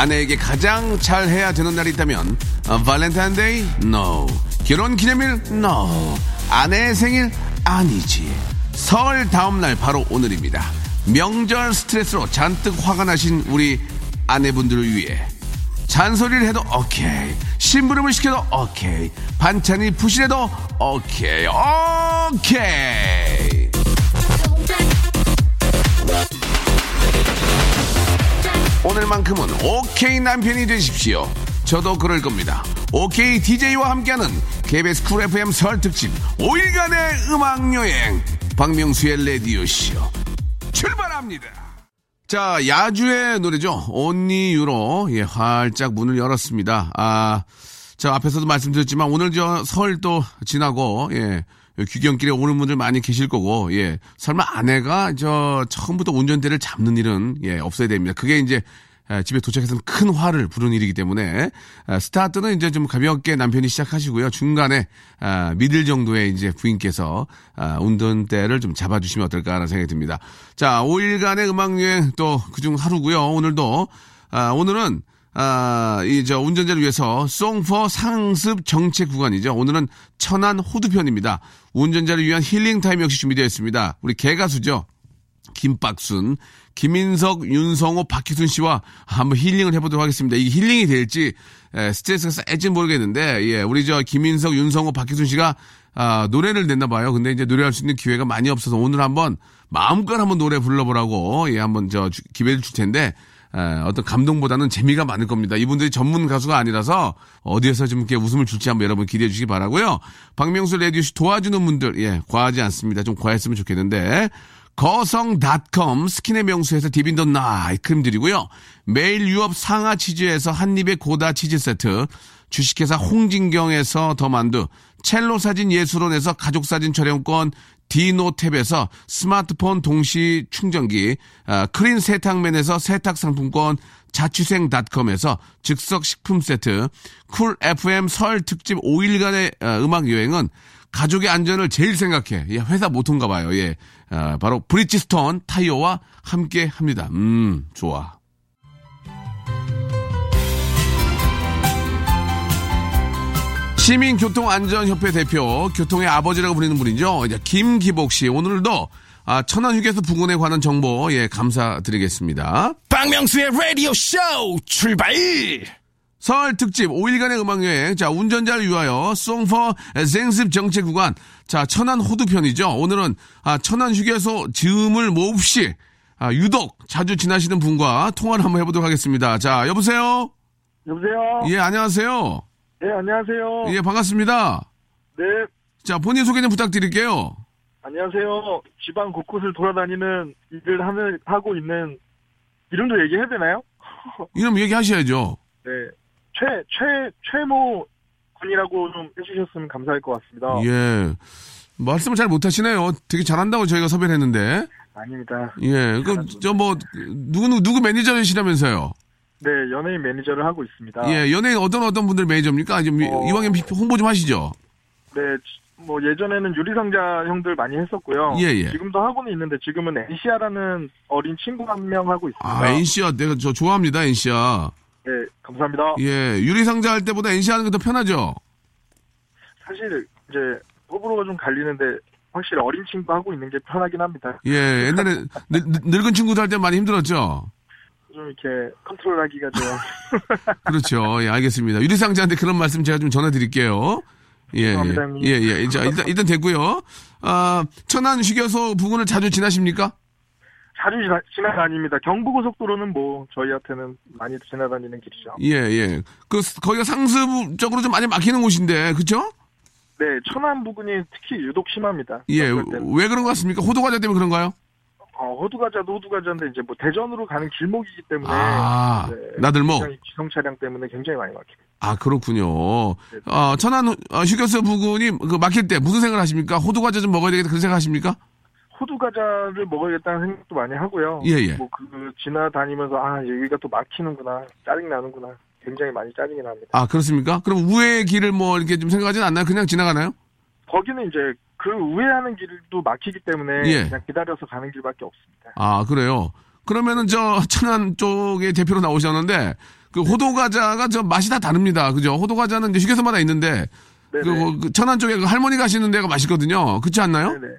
아내에게 가장 잘 해야 되는 날이 있다면 어, 발렌타인데이? No. 결혼 기념일? No. 아내의 생일? 아니지. 설 다음 날 바로 오늘입니다. 명절 스트레스로 잔뜩 화가 나신 우리 아내분들을 위해 잔소리를 해도 오케이. 심부름을 시켜도 오케이. 반찬이 부실해도 오케이. 오케이. 오늘만큼은 오케이 남편이 되십시오. 저도 그럴 겁니다. 오케이 DJ와 함께하는 KBS 쿨 FM 설 특집 5일간의 음악 여행 박명수의 레디오 쇼 출발합니다. 자 야주의 노래죠. Only You로 예 활짝 문을 열었습니다. 아. 자, 앞에서도 말씀드렸지만 오늘 저 설 또 지나고 예. 귀경길에 오는 분들 많이 계실 거고, 예. 설마 아내가 저 처음부터 운전대를 잡는 일은 예, 없어야 됩니다. 그게 이제 에, 집에 도착해서는 큰 화를 부르는 일이기 때문에 에, 스타트는 이제 좀 가볍게 남편이 시작하시고요. 중간에 아, middle 정도의 이제 부인께서 아, 운전대를 좀 잡아주시면 어떨까라는 생각이 듭니다. 자, 5일간의 음악 여행 또 그중 하루고요. 오늘도 아, 오늘은 아, 이, 저, 운전자를 위해서 송포 상습 정체 구간이죠. 오늘은 천안 호두편입니다. 운전자를 위한 힐링 타임 역시 준비되어 있습니다. 우리 개가수죠. 김박순, 김인석, 윤성호, 박희순 씨와 한번 힐링을 해보도록 하겠습니다. 이게 힐링이 될지, 에, 스트레스가 쌓일지 모르겠는데, 예, 우리 저 김인석, 윤성호, 박희순 씨가, 아, 노래를 냈나 봐요. 근데 이제 노래할 수 있는 기회가 많이 없어서 오늘 한번 마음껏 한번 노래 불러보라고, 예, 한번 저 주- 기회를 줄 텐데, 에, 어떤 감동보다는 재미가 많을 겁니다. 이분들이 전문 가수가 아니라서 어디에서 좀 이렇게 웃음을 줄지 한번 여러분 기대해 주시기 바라고요. 박명수 라디오쇼 도와주는 분들 예 과하지 않습니다. 좀 과했으면 좋겠는데 거성닷컴 스킨의 명수에서 디빈더 나이트 크림 드리고요. 매일 유업 상하 치즈에서 한입의 고다 치즈 세트 주식회사 홍진경에서 더 만두 첼로 사진 예술원에서 가족 사진 촬영권 디노탭에서 스마트폰 동시 충전기, 아, 크린 세탁맨에서 세탁 상품권, 자취생닷컴에서 즉석 식품 세트, 쿨 FM 설 특집 5일간의 아, 음악 여행은 가족의 안전을 제일 생각해. 예, 회사 모토인가 봐요. 예. 아, 바로 브리지스톤 타이어와 함께 합니다. 음, 좋아. 시민교통안전협회 대표, 교통의 아버지라고 불리는 분이죠. 이제 김기복 씨. 오늘도 아, 천안 휴게소 부근에 관한 정보, 예, 감사드리겠습니다. 박명수의 Radio Show 출발. 설 특집 5일간의 음악여행. 자, 운전자를 위하여 송퍼 생습 정체 구간. 자, 천안 호두편이죠. 오늘은 아, 천안 휴게소 즈음을 몹시 아, 유독 자주 지나시는 분과 통화를 한번 해보도록 하겠습니다. 자, 여보세요? 여보세요? 예, 안녕하세요. 네, 안녕하세요. 예, 반갑습니다. 네, 자, 본인 소개 좀 부탁드릴게요. 안녕하세요. 지방 곳곳을 돌아다니는 일을 하는, 하고 있는, 이름도 얘기해야 되나요? 이름 얘기하셔야죠. 네. 최, 최, 최모 군이라고 좀 해주셨으면 감사할 것 같습니다. 예. 말씀을 잘 못하시네요. 되게 잘한다고 저희가 섭외를 했는데. 아닙니다. 예. 그, 저 뭐, 누구, 누구 매니저이시라면서요? 네, 연예인 매니저를 하고 있습니다. 예. 연예인 어떤 어떤 분들 매니저입니까? 좀 어. 이왕에 홍보 좀 하시죠. 네, 지- 뭐 예전에는 유리상자 형들 많이 했었고요. 예, 예. 지금도 하고는 있는데 지금은 NCR라는 어린 친구 한 명 하고 있습니다. 아, NC야. 내가 저 좋아합니다, NC야. 네, 감사합니다. 예. 유리상자 할 때보다 NC 하는 게 더 편하죠? 사실 이제 호불호가 좀 갈리는데 확실히 어린 친구 하고 있는 게 편하긴 합니다. 예. 옛날에 늙, 늙은 친구들 할 때 많이 힘들었죠? 좀 이렇게 컨트롤하기가 좀 그렇죠. 예, 알겠습니다. 유리상자한테 그런 말씀 제가 좀 전해드릴게요. 예, 예, 감사합니다. 예, 예. 자, 일단, 일단 됐고요. 아, 천안 휴게소 부근을 자주 지나십니까? 자주 지나, 지나 다닙니다. 경부고속도로는 뭐 저희한테는 많이 지나다니는 길이죠. 예, 예. 그, 거기가 상습적으로 좀 많이 막히는 곳인데, 그쵸? 네, 천안 부근이 특히 유독 심합니다. 예. 왜 그런 것 같습니까? 호두과자 때문에 그런가요? 어, 호두과자도 호두과자인데 이제 뭐 대전으로 가는 길목이기 때문에 아, 네, 나들목. 굉장히 기성 차량 때문에 굉장히 많이 막힙니다. 아, 그렇군요. 아, 천안 후- 어, 휴게소 부근이 그 막힐 때 무슨 생각을 하십니까? 호두과자 좀 먹어야 되겠다 그런 생각 하십니까? 호두 과자를 먹어야겠다는 생각도 많이 하고요. 예, 예. 뭐그 지나다니면서 아 여기가 또 막히는구나 짜증 나는구나 굉장히 많이 짜증이 납니다. 아, 그렇습니까? 그럼 우회의 길을 뭐 이렇게 좀 생각하지는 않나요? 그냥 지나가나요? 거기는 이제 그 우회하는 길도 막히기 때문에 예. 그냥 기다려서 가는 길밖에 없습니다. 아, 그래요? 그러면은 저 천안 쪽의 대표로 나오셨는데 그 호두 과자가 저 맛이 다 다릅니다. 그죠? 호두 과자는 이제 휴게소마다 있는데. 그, 그 천안 쪽에 그 할머니 가시는 데가 맛있거든요. 그렇지 않나요? 네네.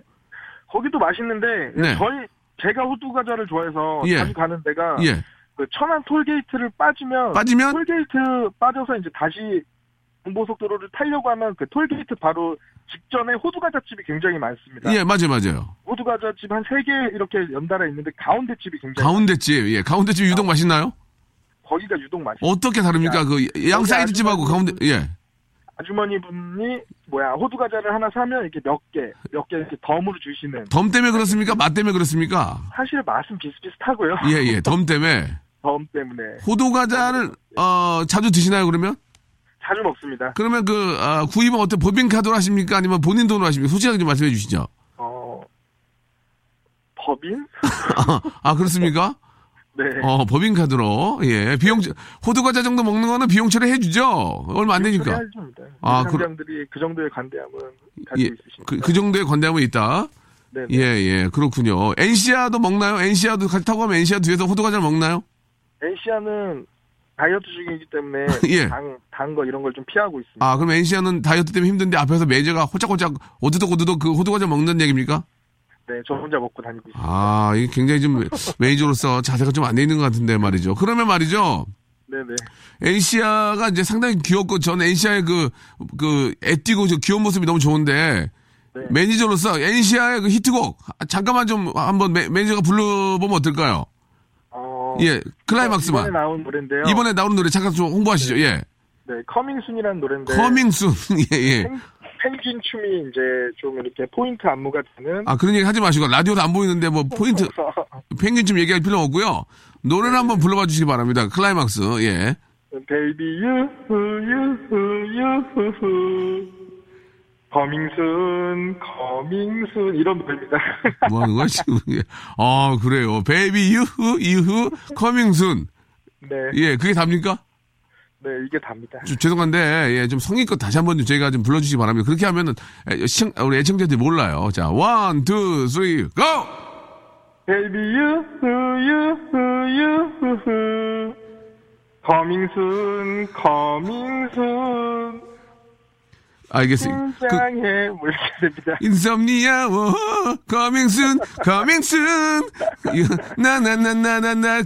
거기도 맛있는데 네. 저희 제가 호두 과자를 좋아해서 예. 자주 가는 데가 예. 그 천안 톨게이트를 빠지면 빠지면 톨게이트 빠져서 이제 다시 동고속도로를 타려고 하면 그 톨게이트 바로 직전에 호두 과자집이 굉장히 많습니다. 예, 맞아요, 맞아요. 호두 과자집 한 세 개 이렇게 연달아 있는데 가운데 집이 굉장히 가운데 집, 예, 가운데 집 유독 맛있나요? 거기가 유독 맛있어요. 어떻게 다릅니까? 그 양 사이드 집하고 가운데, 예. 아주머니 분이 뭐야 호두 과자를 하나 사면 이렇게 몇 개 몇 개 이렇게 덤으로 주시는 덤 때문에 그렇습니까? 맛 때문에 그렇습니까? 사실 맛은 비슷비슷하고요. 예, 예, 덤 때문에. 덤 때문에 호두 과자를, 어, 자주 드시나요, 그러면? 자주 먹습니다. 그러면 그, 아, 구입은 어때? 법인 카드로 하십니까? 아니면 본인 돈으로 하십니까? 솔직하게 좀 말씀해 주시죠. 어 법인? 아, 그렇습니까? 네. 어, 법인 카드로. 예. 비용, 호두 과자 정도 먹는 거는 비용 처리 해 주죠? 얼마 안 되니까. 아, 아, 상장들이 그 정도의 관대함은 가지고 예. 있으십니다. 그, 그 정도의 관대함은 있다. 네. 예, 예. 그렇군요. 엔시아도 먹나요? 엔시아도 같이 타고 가면 엔시아 뒤에서 호두 과자를 먹나요? 엔시아는 다이어트 중이기 때문에 예. 당, 단 거 이런 걸 좀 피하고 있습니다. 아, 그럼 엔시아는 다이어트 때문에 힘든데 앞에서 매니저가 홀짝홀짝 오도독 오도독 그 호두 과자 먹는 얘기입니까? 네, 저 혼자 먹고 다니고 있습니다. 아, 이게 굉장히 좀 매니저로서 자세가 좀 안 돼 있는 것 같은데 말이죠. 그러면 말이죠. 네네. 엔시아가 이제 상당히 귀엽고 전 엔시아의 그, 그, 애띠고 저 귀여운 모습이 너무 좋은데 네. 매니저로서 엔시아의 그 히트곡 잠깐만 좀 한번 매, 매니저가 불러보면 어떨까요? 어, 예, 클라이막스만. 이번에 나온 노래인데요. 이번에 나오는 노래 잠깐 좀 홍보하시죠. 예. 네, coming soon이라는 노래인데 coming soon. 예, 예. 펭, 펭귄 춤이 이제 좀 이렇게 포인트 안무가 되는 아, 그런 얘기 하지 마시고 라디오도 안 보이는데 뭐 포인트 펭귄 좀 얘기할 필요 없고요. 노래를 한번 불러봐 주시기 바랍니다. 클라이막스. 예. baby yoohoo yoohoo yoohoo coming soon coming soon 이런 노래입니다. 뭐 하는 거야, 지금. 예. 아, 그래요. baby yoohoo yoohoo coming soon. 네, 예, 그게 답니까? 네 이게 답니다. 좀 죄송한데, 예, 좀 성의껏 다시 한번좀 저희가 좀 불러주시기 바랍니다. 그렇게 하면은, 에, 시청, 우리 애청자들이 몰라요. 자, one, two, three, go! baby yoohoo yoohoo yoohoo coming soon coming soon 알겠습니다. 그, 등장해 뭐 이렇게 됩니다. insomnia, 워, coming soon, 나나나나나나,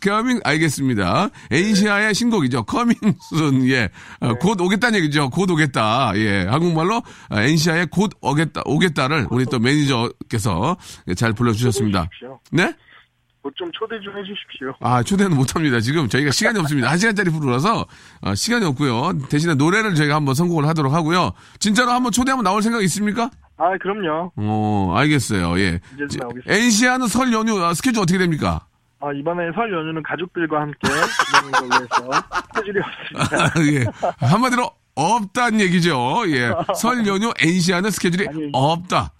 coming, 알겠습니다. 엔시아의 신곡이죠. coming soon, 예. 어, 곧 오겠다는 얘기죠. 곧 오겠다. 예. 한국말로 어, 엔시아의 곧 오겠다, 오겠다를 우리 또 매니저께서 잘 불러주셨습니다. 네? 뭐좀 초대 좀 해주십시오. 아, 초대는 못합니다. 지금 저희가 시간이 없습니다. 한 시간짜리 프로라서 어, 시간이 없고요. 대신에 노래를 저희가 한번 선곡을 하도록 하고요. 진짜로 한번 초대하면 나올 생각 있습니까? 아 그럼요. 어, 알겠어요. 예. 이제 지- 나오겠습니다. NC와는 설 연휴 아, 스케줄 어떻게 됩니까? 아, 이번에 설 연휴는 가족들과 함께 보내는 걸로 해서 스케줄이 없습니다. 아, 예. 한마디로 없다는 얘기죠. 예. 설 연휴 NC와는 스케줄이 아니. 없다.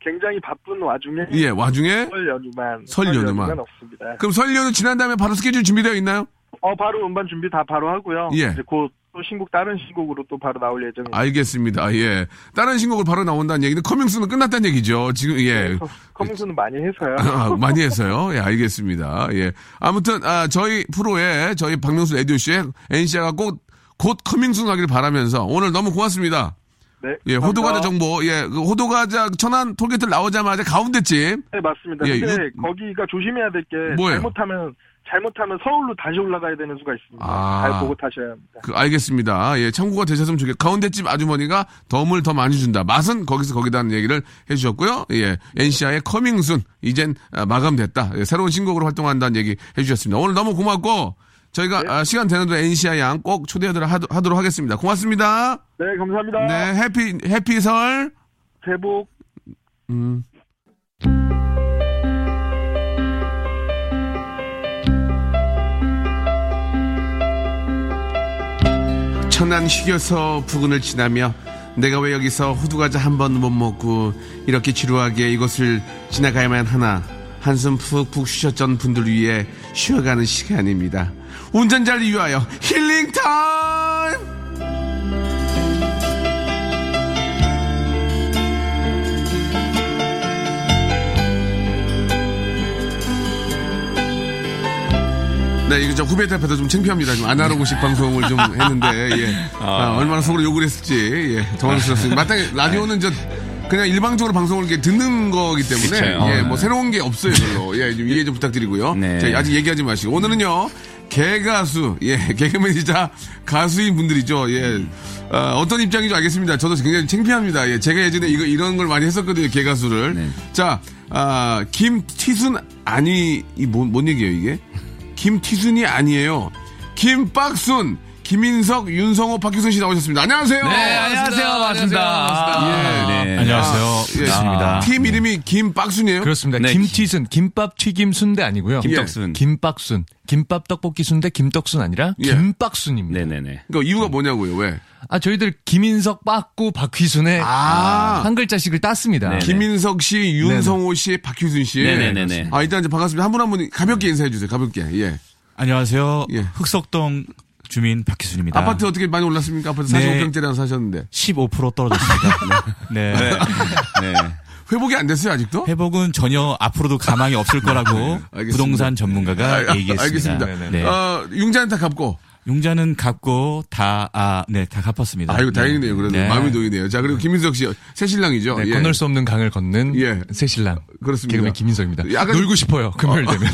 굉장히 바쁜 와중에 예, 와중에 설 연휴만 설 연휴만. 없습니다. 그럼 설 연휴 지난 다음에 바로 스케줄 준비되어 있나요? 어 바로 음반 준비 다 바로 하고요. 예. 이제 곧 또 신곡 다른 신곡으로 또 바로 나올 예정입니다. 알겠습니다. 예. 다른 신곡을 바로 나온다는 얘기는 coming soon은 끝났다는 얘기죠. 지금 예. 커- coming soon은 많이 해서요. 아, 많이 해서요. 예, 알겠습니다. 예. 아무튼, 아, 저희 프로에, 저희 박명수 라디오쇼에 엔시아가 곧, 곧 coming soon 하길 바라면서 오늘 너무 고맙습니다. 네. 예. 호두과자 정보, 예, 그 호두과자 천안 톨게이트 나오자마자 가운데쯤, 네 맞습니다. 예, 근데 유- 거기가 조심해야 될게 뭐예요? 잘못하면 잘못하면 서울로 다시 올라가야 되는 수가 있습니다. 아. 잘 보고 타셔야 합니다. 그, 알겠습니다. 예, 참고가 되셨으면 좋겠 가운데집 아주머니가 덤을 더 많이 준다. 맛은 거기서 거기다는 얘기를 해주셨고요. 예, NCI의 커밍순, 이젠 아, 마감됐다. 예, 새로운 신곡으로 활동한다는 얘기 해주셨습니다. 오늘 너무 고맙고, 저희가 아, 시간 되는 대로 NCI 양 꼭 초대하도록 하도- 하도 록 하겠습니다. 고맙습니다. 네 감사합니다. 네, 해피, 해피 설. 새해 복 음. 천안 휴게소 부근을 지나며 내가 왜 여기서 호두과자 한 번 못 먹고 이렇게 지루하게 이곳을 지나가야만 하나 한숨 푹푹 쉬셨던 분들 위해 쉬어가는 시간입니다. 운전자를 위하여 힐링 타임! 네, 이거 좀 후배들 앞에서 좀 창피합니다. 좀 아날로그식 방송을 좀 했는데, 예. 아, 얼마나 속으로 욕을 했을지, 예. 당황스럽습니다. 마땅히 라디오는 저, 그냥 일방적으로 방송을 이렇게 듣는 거기 때문에, 그쵸. 예, 어, 뭐 새로운 게 없어요, 별로. 예, 좀 이해 좀 부탁드리고요. 네. 자, 아직 얘기하지 마시고. 오늘은요, 개가수, 예, 개그맨이자 가수인 분들이죠, 예. 어, 떤 입장인지 알겠습니다. 저도 굉장히 창피합니다. 예, 제가 예전에 이거, 이런 걸 많이 했었거든요, 개가수를. 네. 자, 아, 김티순 아니, 이 뭔, 뭔 얘기예요, 이게? 김티순이 아니에요. 김박순, 김인석, 윤성호, 박희순 씨 나오셨습니다. 안녕하세요. 네, 안녕하세요. 반갑습니다. 예. 네. 안녕하세요. 예. 반갑습니다. 팀 이름이 김박순이에요? 그렇습니다. 네. 김튀순, 김밥 튀김 순대 아니고요. 김떡순. 김박순, 김밥 떡볶이 순대 김떡순 아니라 예. 김박순입니다. 네네네. 그러니까 이유가 뭐냐고요, 왜? 아 저희들 김인석, 빠꾸, 박휘순의 아. 한 글자씩을 땄습니다. 네. 김인석 씨, 윤성호 씨, 박희순 씨. 네네네네. 아, 일단 이제 반갑습니다. 한분 한 분 가볍게 인사해 주세요, 가볍게. 예. 안녕하세요. 예. 흑석동 주민 박희순입니다. 아파트 어떻게 많이 올랐습니까? 아파트 네. 45평짜리 사셨는데. 15% 떨어졌습니다. 네. 네. 회복이 안 됐어요, 아직도? 회복은 전혀 앞으로도 가망이 없을 거라고 네. 부동산 전문가가 아, 얘기했습니다. 알겠습니다. 네. 어, 융자는 다 갚고. 용자는 갚고 다, 아, 네, 다 갚았습니다. 아이고, 다행이네요. 그래도 네. 마음이 놓이네요. 자, 그리고 김인석 씨, 새 신랑이죠. 네, 예. 건널 수 없는 강을 걷는 예. 새신랑. 그렇습니다. 개그맨 김인석입니다. 약간- 놀고 싶어요. 금요일 되면.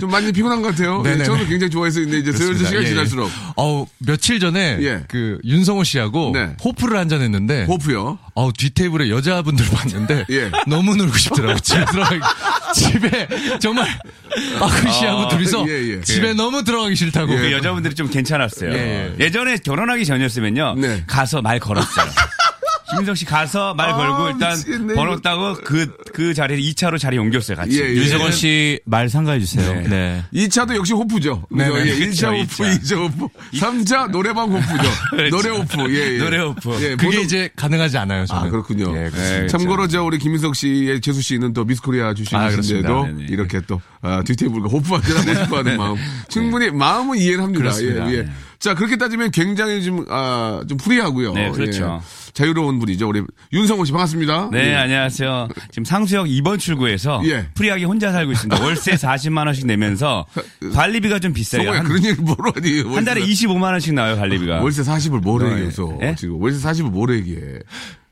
좀 많이 피곤한 것 같아요. 예, 네네네. 저도 굉장히 좋아했었는데, 이제 슬슬. 시간이 예, 예. 지날수록. 어우, 며칠 전에 예. 그 윤성호 씨하고 네. 호프를 한잔 했는데 호프요. 어우, 뒷테이블에 여자분들 봤는데 예. 너무 놀고 싶더라고요. 집에 들어가기 집에 정말 빠크 씨하고 둘이서 예, 예. 집에 너무 들어가기 싫다고. 예. 그 여자분들이 좀 괜 찮았어요. 예, 예, 전에 결혼하기 전이었으면요. 네. 가서 말 걸었어요. 김인석 씨 가서 말 아, 걸고 일단 미치겠네, 번호. 따고 그, 그 자리에 2차로 자리 옮겼어요, 같이. 예, 예. 유석원 씨말 상가해 주세요. 네. 네. 2차도 역시 호프죠. 그죠? 네네. 예, 1차 그쵸, 호프, 2차. 2차 호프. 3차 노래방 호프죠. 그렇죠. 노래 호프. 예, 예. 노래 호프. 예, 그게 보통- 이제 가능하지 않아요, 저는. 아, 그렇군요. 예. 네, 참고로 저 우리 김인석 씨의 재수 씨는 또 미스코리아 아, 출신이신데도 그렇습니다. 네네. 이렇게 또 아, 뒷테이블과 호프한테 하고 싶어 하는 마음 충분히 마음은 이해를 합니다. 그렇습니다. 예, 예. 자 그렇게 따지면 굉장히 좀, 아, 좀 free하고요. 네, 그렇죠. 예. 자유로운 분이죠. 우리 윤성호 씨 반갑습니다. 네, 예. 안녕하세요. 지금 상수역 2번 출구에서 예. free하게 혼자 살고 있습니다. 월세 40만 원씩 내면서 관리비가 좀 비싸요. 한, 그런 얘기 뭐로 하니? 한 달에 25만 원씩 나와요, 관리비가. 월세 40을 뭐래 어, 얘기해서 예? 지금 월세 40을 뭐래 얘기해.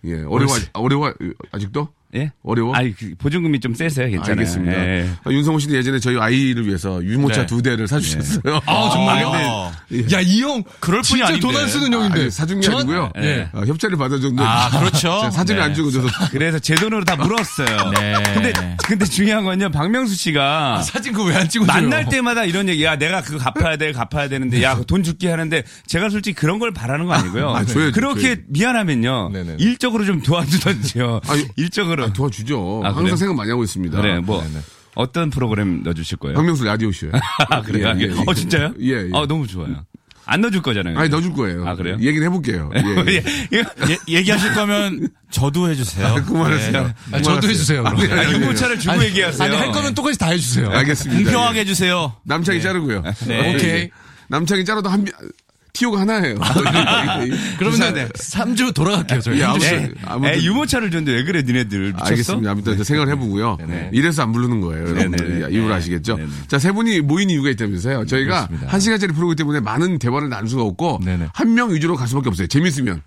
예, 어려워 어려워 아직도? 예? 어려워? 아니, 그 보증금이 좀 세서요, 괜찮아요. 알겠습니다. 예. 아, 윤성호 씨는 예전에 저희 아이를 위해서 유모차 네. 두 대를 사주셨어요. 아, 정말요? 아, 야, 이 형. 그럴 뿐이 진짜 아닌데. 돈안 쓰는 형인데. 아니, 사준 게 전- 아니고요. 예. 아, 협찬을 받아줬는데. 아, 그렇죠. 사진을 네. 안 주고 줘서. 그래서 제 돈으로 다 물었어요. 네. 근데, 근데 중요한 건요, 박명수 씨가 사진 그거 왜 안 찍어줘요? 만날 때마다 이런 얘기, 야, 내가 그거 갚아야 돼, 갚아야 되는데, 야, 돈 줄게 하는데, 제가 솔직히 그런 걸 바라는 거 아니고요. 아, 줘야죠, 그렇게 줘야죠. 미안하면요, 네네. 일적으로 좀 도와주던지요. 아니, 일적으로. 도와주죠. 아, 항상? 생각 많이 하고 있습니다. 그래, 뭐, 어떤 프로그램 넣어주실 거예요? 박명수 라디오쇼요. 아, 그래요? 예, 예, 예. 어, 진짜요? 예, 예. 어, 너무 좋아요. 안 넣어줄 거잖아요. 아니, 넣어줄 거예요. 아, 그래요? 얘기는 해볼게요. 예, 예. 예, 예, 얘기하실 거면 저도 해주세요. 그만하세요. 네. 아, 저도 해주세요. 아니, 아니, 유모차를 주고 아니, 얘기하세요. 아니, 할 거면 똑같이 다 해주세요. 알겠습니다. 공평하게 예. 해주세요. 남창이 자르고요. 네. 오케이. 남창이 자르도 한, 미- 티오가 하나예요. 그러면 은 3주 돌아갈게요, 저희. 예, 한 아무튼- 주씩. 에, 아무튼- 에, 유모차를 줬는데 왜 그래, 니네들. 미쳤어? 알겠습니다. 아무튼 이제 생각을 해보고요. 이래서 안 부르는 거예요. 여러분들. 예, 이유를 아시겠죠? 네네. 자, 세 분이 모인 이유가 있다면서요. 저희가 그렇습니다. 한 시간짜리 프로그램 때문에 많은 대화를 나눌 수가 없고 네네. 한명 위주로 갈 수밖에 없어요. 재밌으면.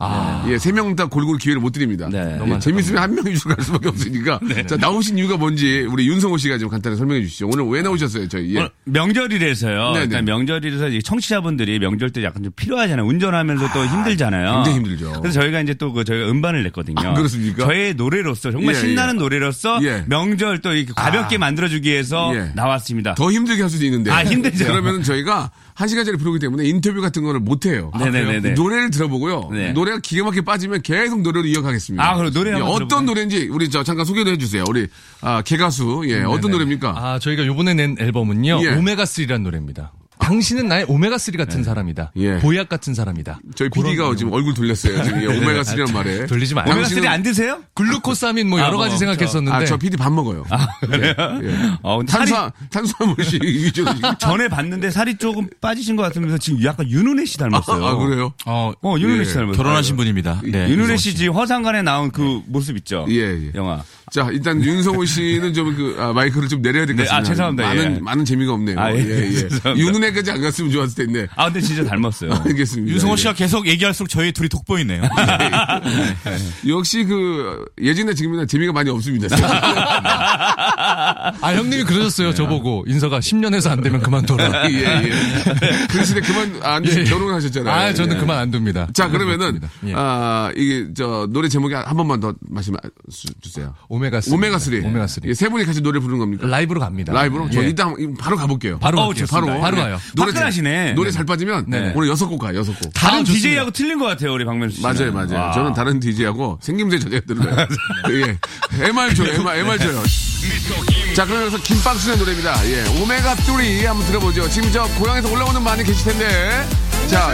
예, 세 명 다 골고루 기회를 못 드립니다. 네. 예, 재밌으면 한 명 위주로 갈 수밖에 없으니까. 자, 나오신 이유가 뭔지 우리 윤성호 씨가 좀 간단히 설명해 주시죠. 오늘 왜 나오셨어요, 저희? 예. 명절이라서요. 네네. 명절이라서 청취자분들이 명절 때 약간 좀 필요하잖아요. 운전하면서 또 힘들잖아요. 굉장히 힘들죠. 그래서 저희가 이제 또 그 저희가 음반을 냈거든요. 아, 그렇습니까? 저의 노래로서 정말 예, 신나는 예. 노래로서 예. 명절 또 이렇게 가볍게 만들어주기 위해서 예. 나왔습니다. 더 힘들게 할 수도 있는데. 아, 힘들죠. 그러면 저희가 한 시간짜리 프로그램 때문에 인터뷰 같은 거를 못 해요. 네네네네. 노래를 들어보고요. 네. 노래가 기가 막히게 빠지면 계속 노래를 이어가겠습니다. 아, 그럼 노래 예, 한번 어떤? 노래인지 우리 저 잠깐 소개를 해주세요. 우리 아, 개가수 예 어떤 노래입니까? 아, 저희가 요번에 낸 앨범은요. 예. 오메가 3라는 노래입니다. 당신은 나의 오메가3 같은 사람이다. 예. 보약 같은 사람이다. 저희 PD가 지금 얼굴 돌렸어요. 지금 예, 오메가 3라는 말에. 돌리지 마요. 오메가3 당신은- 안 드세요? 글루코사민 뭐 아, 여러 뭐, 가지 생각했었는데 아, 저 PD 밥 먹어요. 그래요? 어, 근데 살이 탄수화, 탄수화물이 위주로. 전에 봤는데 살이 조금 빠지신 것 같으면서 지금 약간 윤은혜 씨 닮았어요. 아, 그래요? 어, 어, 윤은혜 예. 씨 닮았어요. 결혼하신 분입니다. 네. 윤은혜 씨 지금 허상관에 나온 그 모습 있죠? 예, 예. 영화. 자, 일단 윤성호 씨는 좀 그, 아, 마이크를 좀 내려야 될것 네, 같습니다. 아, 죄송합니다. 많은, 예. 많은 재미가 없네요. 아, 예. 예, 예. 윤은혜까지 안 갔으면 좋았을 텐데. 아, 근데 진짜 닮았어요. 알겠습니다. 윤성호 예. 씨가 계속 얘기할수록 저희 둘이 돋보이네요. 역시 그, 예전에 지금이나 재미가 많이 없습니다. 아 형님이 그러셨어요. 저보고 인서가 10년에서 안 되면 그만둬라. 예, 예. 그러시대 그만, 안, 예, 예. 결혼하셨잖아요. 아 저는 예. 그만 안 둡니다. 자, 그러면은. 예. 아, 이게, 저, 노래 제목이 한 번만 더 말씀 주- 주세요. 오메가 3. 오메가 3. 오메가3. 예, 세 분이 같이 노래 부르는 겁니까? 라이브로 갑니다. 라이브로? 저 예. 이따 바로 가볼게요. 바로 어우, 갈게요. 바로. 바로 예. 가요. 노래 잘, 화끈하시네. 노래 잘 빠지면 네. 오늘 여섯 곡 가요, 여섯 곡. 다른 아. DJ하고 틀린 것 같아요, 우리 박명수 씨. 맞아요, 맞아요. 저는 다른 DJ하고 생김새 전혀 들어요. 예. MR 줘요, MR, MR 줘요. 자, 그러면서 김박순의 노래입니다. 예. 오메가 3 한번 들어보죠. 지금 저 고향에서 올라오는 많이 계실 텐데. 자,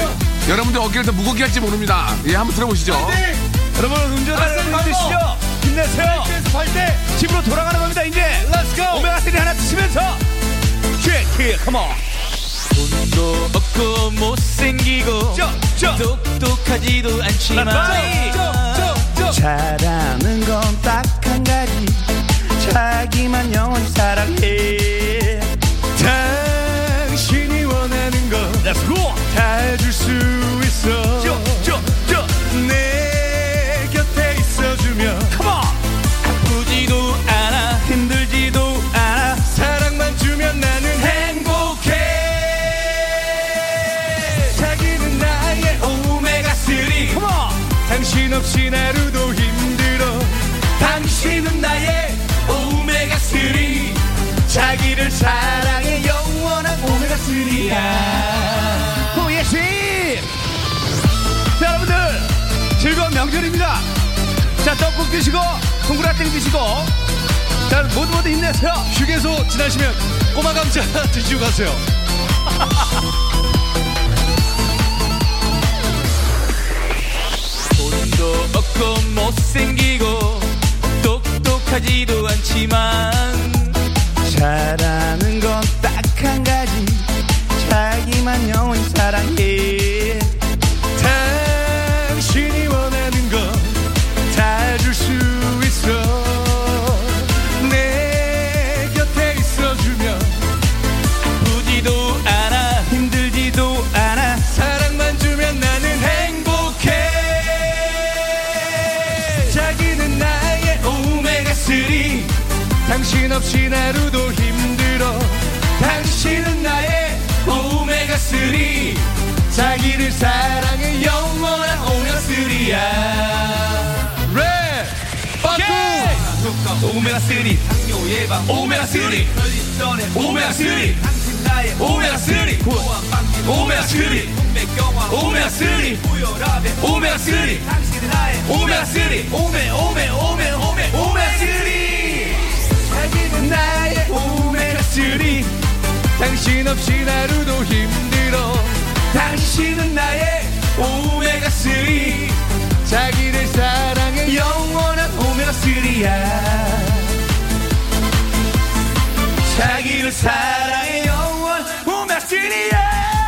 여러분들 어깨를 더 무겁게 할지 모릅니다. 예, 한번 들어보시죠. 여러분, 운전하는 힘드시죠? 힘내세요. 할때 집으로 돌아가는 겁니다, 이제. Let's go. 오메가3 하나 드시면서. Shake it, come on. 돈도 없고 못생기고 저, 저. 똑똑하지도 않지만 잘하는 건 딱 한 가지 자기만 영원히 사랑해 없이 하루도 힘들어 당신은 나의 오메가 3 자기를 사랑해 영원한 오메가 3야 호예씨. 자, 여러분들. 즐거운 명절입니다. 자, 떡국 드시고, 동그라땡 드시고. 자, 모두 모두 힘내세요. 휴게소 지나시면 꼬마 감자 드시고 가세요. 없고 못생기고 똑똑하지도 않지만 잘하는 건 딱 한 가지 자기만 영원히 사랑해 없이 하루도 힘들어 당신은 나의 오메가 3 자기를 사랑해 영원한 오메가 3야 랩 빠꾸 오메가 3 당뇨 예방 오메가 3 혈전에 오메가 3 당신 나의 오메가 3 오메가3 동맥경화 오메가3 고혈압에 오메가 3 당신 나의 오메가 3 오메 오메 오메 오메가3 당신 없이 하루도 힘들어. 당신은 나의 오메가3 자기를 사랑해 영원한 오메가3야. 자기를 사랑해 영원 오메가3야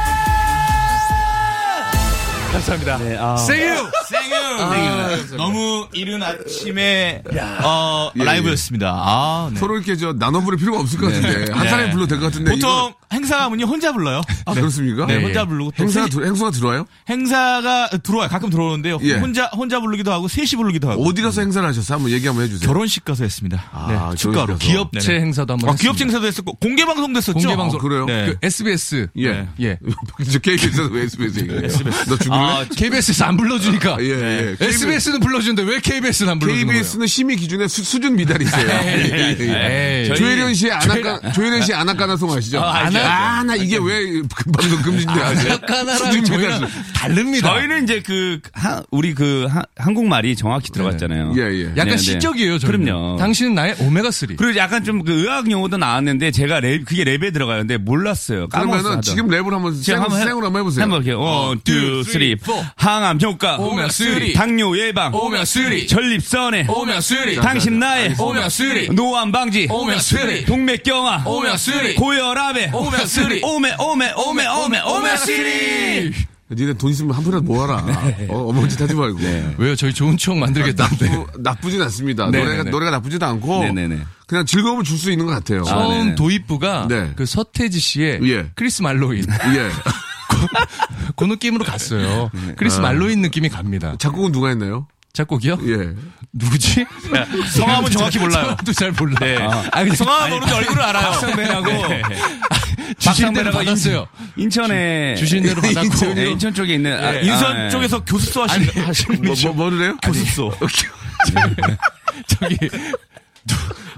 감사합니다. 네, 아. 생유. 생유. 너무 이른 아침에 어, 예, 라이브였습니다. 아, 네. 서로 이렇게 저 나눠 부를 필요가 없을 것 같은데. 한 사람이 불러도 될 것 같은데. 보통 행사 가면요 혼자 불러요. 아, 그렇습니까? 네, 혼자 부르고 또 행사가, 셋이- 들- 행사가 들어와요? 행사가 들어와요. 가끔 들어오는데요. 예. 혼자 혼자 부르기도 하고 셋이 부르기도 하고. 어디 가서 행사를 하셨어요? 한번 얘기 한번 해주세요. 결혼식 가서 했습니다. 아, 네, 축가로. 결혼식 가서. 기업체 네네. 행사도 한번 아, 했습니다. 기업 행사도 했었고 공개 방송도 했었죠. 공개 방송. 어, 그래요? 네. 그 SBS 예. 예. 저 KBS에서 왜 SBS 얘기해요? 너 죽을래? 아, KBS에서 안 불러주니까. 예, 예. SBS는 불러주는데 왜 KBS는 안 불러주는 거예요? KBS는 심의 기준에 수, 준 미달이 있어요. 예, 예, 예. 에이. 조혜련 씨의 아나까, 조혜련 씨의 아나까나송 아시죠? 아, 알죠, 아, 나 이게 왜 방송 금지인데 아직. 아메리카나랑 저희랑 다릅니다. 저희는 이제 그 하- 우리 그 하- 한국말이 정확히 들어갔잖아요. 예, 예. 약간 네, 네. 시적이에요. 저희는. 그럼요. 당신은 나의 오메가 3. 그리고 약간 좀 그 의학 용어도 나왔는데 제가 랩 그게 랩에 들어가요. 근데 몰랐어요. 까먹었어요. 그러면은 지금 랩을 한번 지금 생, 한번 해- 생으로 한번 해보세요. 한번 이렇게 one, two, three, four. 항암 효과, 오메가 three. 당뇨 예방, 오메가 three. 전립선에, 오메가 3. 당신 나의 오메가 three. 노안 방지, 오메가 three. 동맥경화, 오메가 three. 고혈압에, 오메가 three. 오메 오메 오메 오메 오메가 three. 니네 돈 있으면 한 푼이라도 모아라. 어, 어머니 짓 하지 말고. 왜요? 저희 좋은 추억 만들겠다는데. 나쁘, 나쁘 진 않습니다. 네, 노래가, 네, 네. 노래가 나쁘지도 않고. 네네네. 그냥 즐거움을 줄 수 있는 것 같아요. 처음 네네. 도입부가 네. 그 서태지 씨의 예. 크리스말로윈 예. 그 느낌으로 갔어요. 네. 크리스 아. 말로윈 느낌이 갑니다. 작곡은 누가 했나요? 작곡이요? 예. 누구지? 성함은 정확히 몰라요. 저도 잘 몰라. 네. 아, 근데 성함 모르는데 얼굴을 알아요. 박상배라고 네. 주신 대로 받았어요. 인천에 주신 대로 받았고. 네, 인천 쪽에 있는 아, 인천 아, 예. 쪽에서 교습소 아니, 뭐, 뭐, 뭐를 해요? 교습소. 저기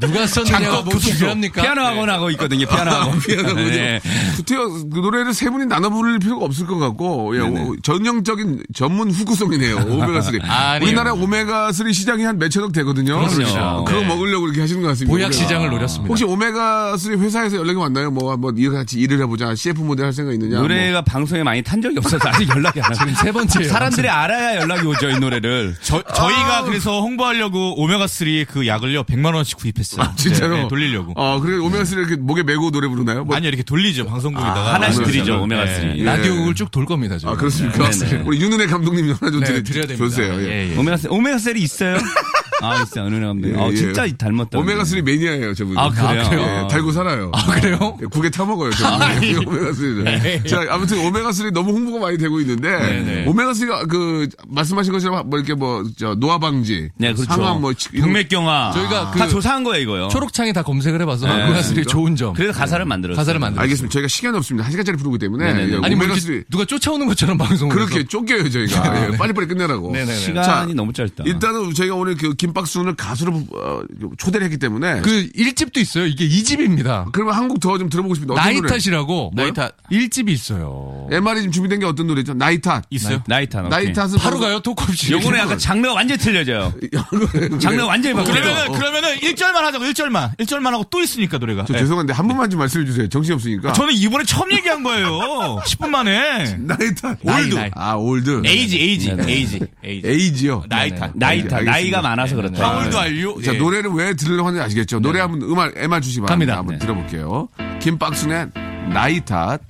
누, 가 썼느냐가 뭐 중요합니까? 피아노 학원 하고 있거든요. 피아노 학원. 미안하군요. 네. 구태여 그 노래를 세 분이 나눠 부를 필요가 없을 것 같고 예, 오- 전형적인 전문 후구송이네요. 오메가 3. 아니에요. 우리나라 오메가 3 시장이 한 몇천억 되거든요. 그렇죠. 그거 네. 먹으려고 이렇게 하시는 것 같습니다. 보약. 시장을 노렸습니다. 혹시 오메가 3 회사에서 연락이 왔나요? 뭐 한번 이거 같이 일을 해보자. CF 모델 할 생각 있느냐? 노래가 방송에 많이 탄 적이 없어서 아직 연락이 안 와요. 세 번째예요. 사람들이 알아야 연락이 오죠, 이 노래를. 저, 저희가 그래서 홍보하려고 오메가3 그 약을요, 100만 원씩 구입했어요. 뭐, 진짜로? 네, 네, 돌리려고. 어, 그래 오메가 3 이렇게 목에 메고 노래 부르나요? 뭐- 아니요, 이렇게 돌리죠, 방송국에다가. 하나씩 오메가3. 드리죠, 오메가3. 네. 예. 라디오국을 쭉 돌 겁니다. 저희. 아 그렇습니까? 네네. 우리 윤은혜 감독님 하나 좀 네, 드려야 됩니다. 주세요. 예. 예, 예. 오메가, 오메가3 있어요? 아, 있어요. 은은혜 감독님. 예, 어, 예. 진짜 닮았다. 오메가 3 매니아예요, 저분. 아, 그래요? 예, 아. 달고 살아요. 아, 그래요? 예, 국에 타먹어요, 저분. 오메가 3를. 자, 아무튼 오메가 3 너무 홍보가 많이 되고 있는데 오메가 3가 그 말씀하신 것처럼 뭐 이렇게 뭐 저 노화 방지, 네, 그렇죠. 상암 뭐 동맥경화. 저희가 다그 조사한 거예요, 이거요. 초록창에 다 검색을 해봐서 네. 오메가3의 좋은 점. 그래서 가사를 만들었어요. 가사를 만들었어요. 알겠습니다. 저희가 시간이 없습니다. 한 시간짜리 프로그램 때문에 네네네. 예, 아니 뭐 오메가 이렇게 3 누가 쫓아오는 것처럼 방송을 그렇게. 쫓겨요 저희가 예, 빨리빨리 끝내라고. 네네네. 시간이 자, 너무 짧다. 일단은 저희가 오늘 그 김박순을 가수로 어, 초대를 했기 때문에 그 1집도 있어요. 이게 2집입니다. 그러면 한곡 더좀 들어보고 싶습니다. 어떤 노래? 나이탓이라고 나이탓. 1집이 있어요. MR이 지금 준비된 게 어떤 노래죠? 나이탓. 있어요? 오케이. 나이탓은 바로 가요? 토크 없이. 요거는 약간 장르가 완전히 틀려져요. 장르가 완전히 바뀌어요. 그러면은, 그러면은 1절만 하자고, 1절만. 1절만 하고 또 있으니까, 노래가. 저 네. 죄송한데 한 번만 좀 말씀해 주세요. 정신 없으니까. 저는 이번에 처음 얘기한 거예요. 10분 만에. 나이탓. 나이, old. 나이. 아 old. 에이지, 에이지, 네네. 에이지, 에이지. 에이지요. 나이탓. 알겠습니다. 나이가 많아서 그렇다. How old are you. 자 예. 노래를 왜 들으려고 하는지 아시겠죠? 노래 한번 음악 MR 주시 기 바랍니다. 갑니다. 한번 네. 들어볼게요. 김박순의 나이 탓.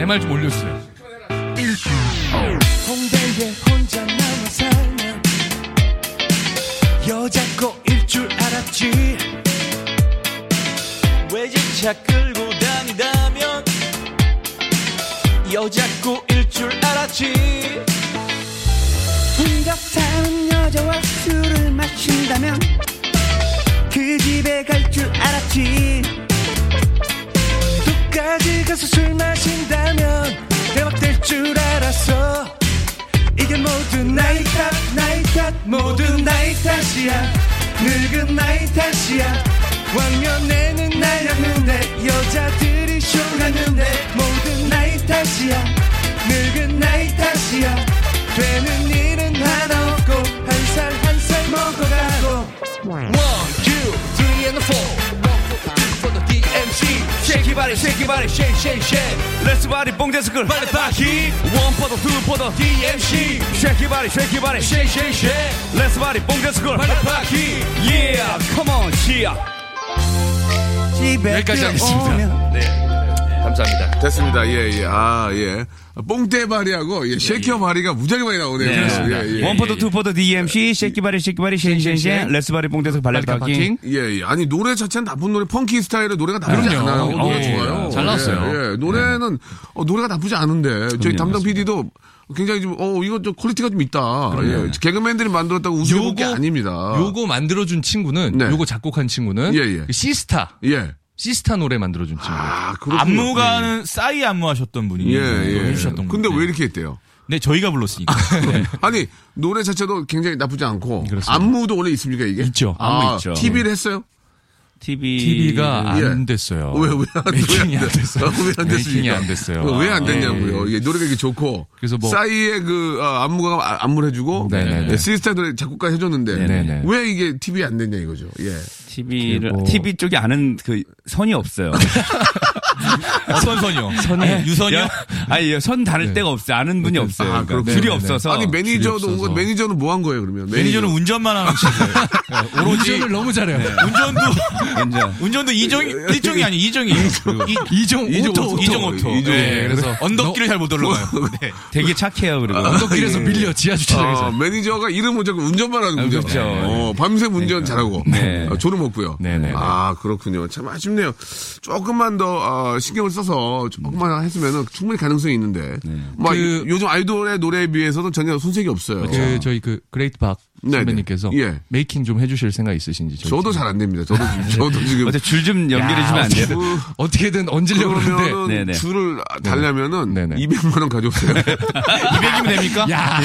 MR 좀 올려주세요. 홍대에 혼자 남아 살면 여자고 일줄 알았지 외제차 끌고 다니다면 여자고 일줄 알았지 혼자 사는 여자와 술을 마신다면 그 집에 갈 줄 알았지. 끝까지 가서 술 마신다면 대박 될 줄 알았어. 이게 모두 나이 탓 나이 탓 모두 나이 탓이야. 늙은 나이 탓이야. 왕년에는 날렸는데 여자들이 쇼하는데 모두 나이 탓이야. 늙은 나이 탓이야 되는 일은 하나 없고 한살 한 살 먹어가고 One, two, three and four for the DMC Shake your body, shake your body, shake, shake, shake. Let's body, 뽕 데스클, 빨리 바퀴. One for the, two for the DMC. Shake your body, shake your body, shake, shake, shake. Let's body, 뽕 데스클, 빨리 바퀴. Yeah, come on, cheer. 집에 여기까지 하겠습니다. 들어오면 감사합니다. 됐습니다. 예, 예. 아, 예. 뽕떼바리하고, 예, 쉐이켜 바리가 무지하게 많이 나오네요. 네. 예, 예. The, two for the DMC. Shake your body, shake your body, shake, shake, shake. Let's body, 뽕 데스클, 빨리 바퀴. 파킹. 예, 예. 아니, 노래 자체는 나쁜 노래, 펑키 스타일의 노래가 나쁘지 그럼요. 않아요. 노래 예, 좋아요. 잘 나왔어요. 예, 예. 노래는, 어, 노래가 나쁘지 않은데, 저희 담당 PD도 굉장히 좀, 어, 이거 좀 퀄리티가 좀 있다. 예. 개그맨들이 만들었다고 우스운 게 아닙니다. 요거 만들어준 친구는 네. 요거 작곡한 친구는 예, 예. 그 시스타 예. 시스타 노래 만들어준 친구. 아, 그렇군요. 안무가는 싸이 안무하셨던 분이 예, 예. 해주셨던 근데. 왜 이렇게 했대요? 네, 저희가 불렀으니까. 네. 아니, 노래 자체도 굉장히 나쁘지 않고, 그렇습니다. 안무도 원래 있습니까, 이게? 있죠. 아, 안무 있죠. TV를 했어요? TV TV가 안 예. 됐어요. 왜, 왜 안, 메이킹이 왜안 됐어요. 왜안? 메이킹이 안 됐어요. 왜안 아, 됐냐고요. 예, 노래가 좋고. 그래서 뭐- 싸이의 그, 아, 안무가 아, 안무를 해주고. 네네네. 네, 시스타 노래 작곡까지 해줬는데. 네네. 왜 이게 TV 안 됐냐 이거죠. 예. TV를 그리고- TV 쪽에 아는 그 선이 없어요. 어떤 선이요? 선이 유선이요? 야, 아니 선 다를 데가 없어요. 아는 분이 없어요. 아, 그러니까 그렇군요. 줄이 네네. 없어서. 아니, 매니저도 없어서. 매니저는 뭐 한 거예요, 그러면? 매니저 는 운전만 하는 친구예요. 네, 오로지 운전을 너무 잘해요. 운전도 완전. 운전도 이종 일종이 아니 이종이 이종 오토. 이종 오토. 네, 오토. 그래서 언덕길을 잘 못 올라가요. 네. 되게 착해요. 그리고 언덕길에서 밀려 지하 주차장에서. 어, 매니저가 이름 못 잡고 운전만 하는군요. 아, 그렇죠. 어, 밤새 운전 잘하고. 네. 어, 졸음 없고요. 네네. 아, 그렇군요. 참 아쉽네요. 조금만 더, 어, 신경을 써서 조금만 했으면 충분히 가능성이 있는데. 뭐, 그- 요즘 아이돌의 노래에 비해서는 전혀 손색이 없어요. 그 저희 그 그레이트 박 네네. 선배님께서 예. making 좀 해주실 생각 있으신지 저희 저도 팀. 잘안 됩니다. 저도, 지금- 저도 지금. 어때 줄좀 연결해 주면 안 돼요? 그, 어떻게든 얹으려고 네네. 줄을 달려면은 네네. 200만 원 가져오세요. 200이면 됩니까? 야,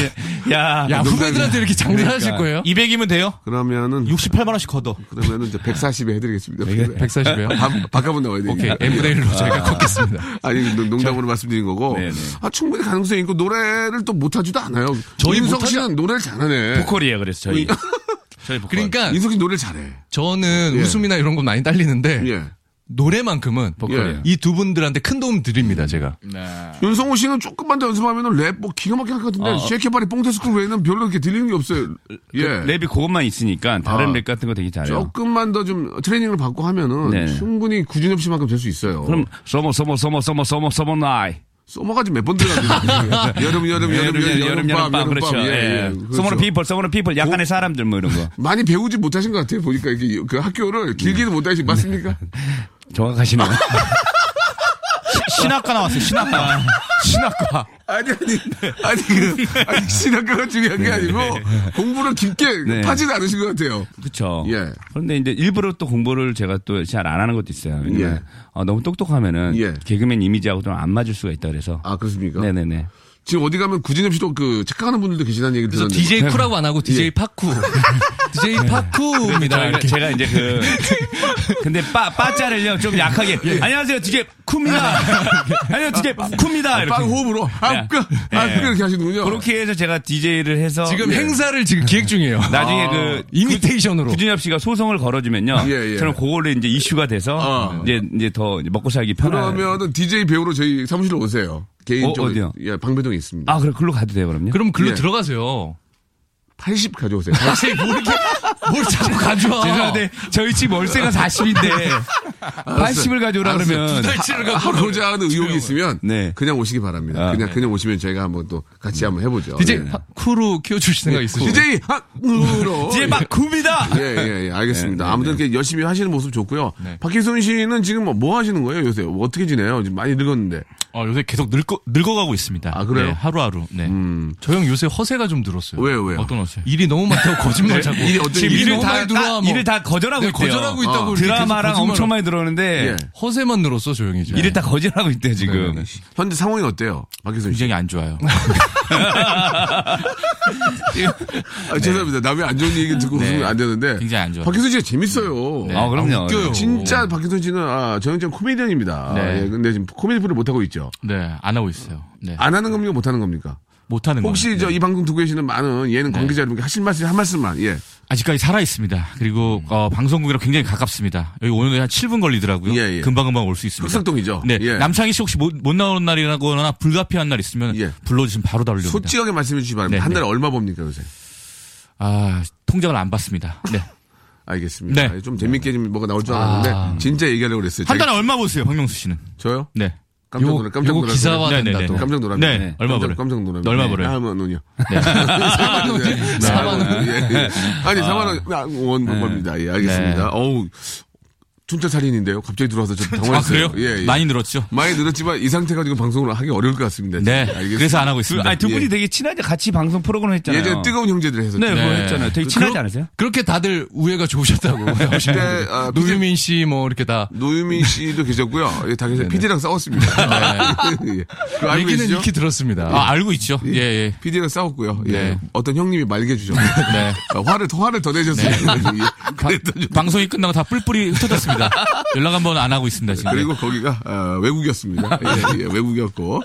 야, 야 후배들한테 이렇게 장사하실 거예요? 200이면 돼요? 그러면은 68만 원씩 걷어. 그러면은 이제 140에 해드리겠습니다. 140이요? 바, 바꿔본 나와야 되니까. 오케이 1로 저희가 걷겠습니다. 아니 농- 농담으로 말씀드린 거고 네네. 아, 충분히 가능성이 있고 노래를 또 못하지도 않아요. 저희 못하지- 씨는 노래를 잘하네. 보컬이에요. 그래서 저희. 저희 보컬. 그러니까 인석 씨 노래를 잘해. 저는 예. 웃음이나 이런 건 많이 딸리는데 예. 노래만큼은 보컬이에요. 이두 분들한테 큰 도움 드립니다 제가. 윤성호 씨는 조금만 더 연습하면은 랩뭐 기가 막히게 할 것 같은데 어. Shake your body 뽕테스쿨 외에는 별로 이렇게 들리는 게 없어요. 예. 그 랩이 그것만 있으니까 다른 아. 랩 같은 거 되게 잘해요. 조금만 더 좀 트레이닝을 받고 하면은 네. 충분히 구준엽 씨만큼 될 수 있어요. 그럼 summer summer summer summer summer summer night. 써머가지 몇 번 들어갑니다. 여름, 여름, 여름, 여름, 여름, 여름 여름 밤 그렇죠. 예, 예. 예. 서머너 그렇죠. 피플 서머너 피플 약간의 사람들 뭐 이런 거. 많이 배우지 못하신 것 같아요. 보니까 이게 그 학교를 길게는 못 다니신 맞습니까? 정확하시네요. 신학과 나왔어요. 신학과. 신학과. 아니 아니 아니 그 아니 신학과가 중요한 게 아니고 공부를 깊게 네. 파지는 않으신 것 같아요. 그렇죠. 예. 그런데 이제 일부러 또 공부를 제가 또 잘 안 하는 것도 있어요. 왜냐면 예. 어, 너무 똑똑하면은 예. 개그맨 이미지하고 좀 안 맞을 수가 있다 그래서. 아 그렇습니까? 네네네. 지금 어디 가면 구진엽 씨도 그 착각하는 분들도 계시다는 얘기 들었는데. DJ 쿠라고 안 하고 DJ 파쿠, DJ 파쿠입니다. 제가, 이렇게. 제가 이제 그 근데 빠 빠자를요 좀 약하게 안녕하세요 DJ 쿠입니다. 안녕하세요 DJ 쿠입니다. 이렇게. 빵 호흡으로 아까 예. 아까 이렇게 하시는군요. 그렇게 해서 제가 DJ를 해서 지금 예. 행사를 지금 기획 중이에요. 나중에 그 이미테이션으로. 구준엽 씨가 소송을 걸어주면요. 예, 예. 저는 그거를 이제 이슈가 돼서 어. 이제 이제 더 먹고 살기 편한. 그러면은 DJ 배우로 저희 사무실로 오세요. 개인 어, 쪽 어디요? 예, 방배동에 있습니다. 아 그래 글로 가도 돼요 그럼요. 그럼 글로 예. 들어가세요. 80 가져오세요. 아니 뭘 이렇게 뭘 자꾸 가져와. 죄송한데 저희 집 월세가 40인데 80을 가져오라 알았어요. 그러면 달치를 갖고 하고자 하는 의혹이 있으면 네. 그냥 오시기 바랍니다. 아, 그냥 그냥 오시면 저희가 한번 또 같이 한번 해보죠. DJ 예. 파쿠로 키워주실 생각 있으시죠? DJ 학으로 이제 막 굽니다. 예, 예, 예, 알겠습니다. 네, 네, 아무튼 이렇게 열심히 하시는 모습 좋고요. 박희순 씨는 지금 뭐, 뭐 하시는 거예요, 요새? 뭐 어떻게 지내요? 지금 많이 늙었는데. 어, 요새 계속 늙어, 늙어가고 있습니다. 아, 그래요? 네, 하루하루. 네. 음. 저형 요새 허세가 좀 늘었어요. 왜요, 왜요? 어떤 옷이요? 일이 너무 많다고 거짓말 자꾸. 일이 어떤 지금 일이 너무 다, 많이 들어와. 다- 뭐. 일을 다 거절하고 네, 있대요. 거절하고 있다고 어. 이렇게 드라마랑 거짓말을- 엄청 많이 들어오는데 예. 허세만 늘었어 조용히 좀. 일을 다 거절하고 있대요 지금. 네네네. 현재 상황이 어때요? 씨. 굉장히 안 좋아요. 아, 죄송합니다. 남의 안 좋은 얘기 듣고 웃으면 안 되는데. 굉장히 안 좋아요. 박희순 씨가 재밌어요. 아 그럼요. 웃겨요. 진짜 박희순 씨는, 아, 정영장 코미디언입니다. 네. 예, 근데 지금 코미디 프로 못하고 있죠. 네, 안 하고 있어요. 네. 안 하는 겁니까? 못하는 겁니까? 못하는 거. 혹시 저 이 방송 듣고 계시는 많은 예능 관계자 여러분께 하실 말씀, 한 말씀만, 예. 아직까지 살아 있습니다. 그리고 어, 방송국이랑 굉장히 가깝습니다. 여기 오늘 한 7분 걸리더라고요. 예, 예. 금방 금방 올 수 있습니다. 흑석동이죠. 네, 예. 남창희 씨 혹시 못, 못 나오는 날이라거나 불가피한 날 있으면 예. 불러주시면 바로 달려옵니다. 솔직하게 말씀해 주시기 바랍니다. 네, 한 달에 네. 얼마 봅니까, 요새? 아 통장을 안 받습니다. 네. 알겠습니다. 네. 좀 재밌게 좀 뭐가 나올 줄 알았는데, 진짜 얘기하려고 그랬어요. 한 제가- 달에 얼마 보세요, 박명수 씨는? 저요? 네. 깜짝 요, 놀라, 깜짝 놀라. 기사화 네, 된다 네, 또. 네. 깜짝 놀랍니다. 네, 얼마 깜짝, 벌어요? 깜짝 놀랍니다. 얼마 벌어요? 4만 원이요. 네. 4만 원이요. 4만 원. 예, 예. 아니, 아. 4만 원, 원 네. 벌입니다. 예, 알겠습니다. 어우, 촌철살인인데요. 갑자기 들어와서 좀 아, 당황했어요. 그래요? 예, 예. 많이 늘었죠. 많이 늘었지만 이 상태 가지고 방송을 하기 어려울 것 같습니다. 네. 알겠습니다. 그래서 안 하고 그, 있습니다. 아니, 두 분이 예. 되게 친하게 같이 방송 프로그램 했잖아요. 예전에 뜨거운 형제들 해서 네, 그거 네. 했잖아요. 되게 그- 친하지 그러- 않으세요? 그렇게 다들 우애가 좋으셨다고. 그때 아, 노유민 씨 뭐 이렇게 다 노유민 씨도 계셨고요. 예, 다 계셔 PD랑 싸웠습니다. 예. 그거 알고 얘기는? 익히 들었습니다. 아, 알고 있죠. 예, 예. PD랑 싸웠고요. 예. 네. 어떤 형님이 말게 주셨고 네. 아, 화를 더 화를 더 내셨어요. 예. 그랬더니 방송이 끝나고 다 뿔뿔이 흩어졌습니다. 연락 한 번 안 하고 있습니다, 지금. 그리고 거기가 어, 외국이었습니다. 예, 예, 외국이었고.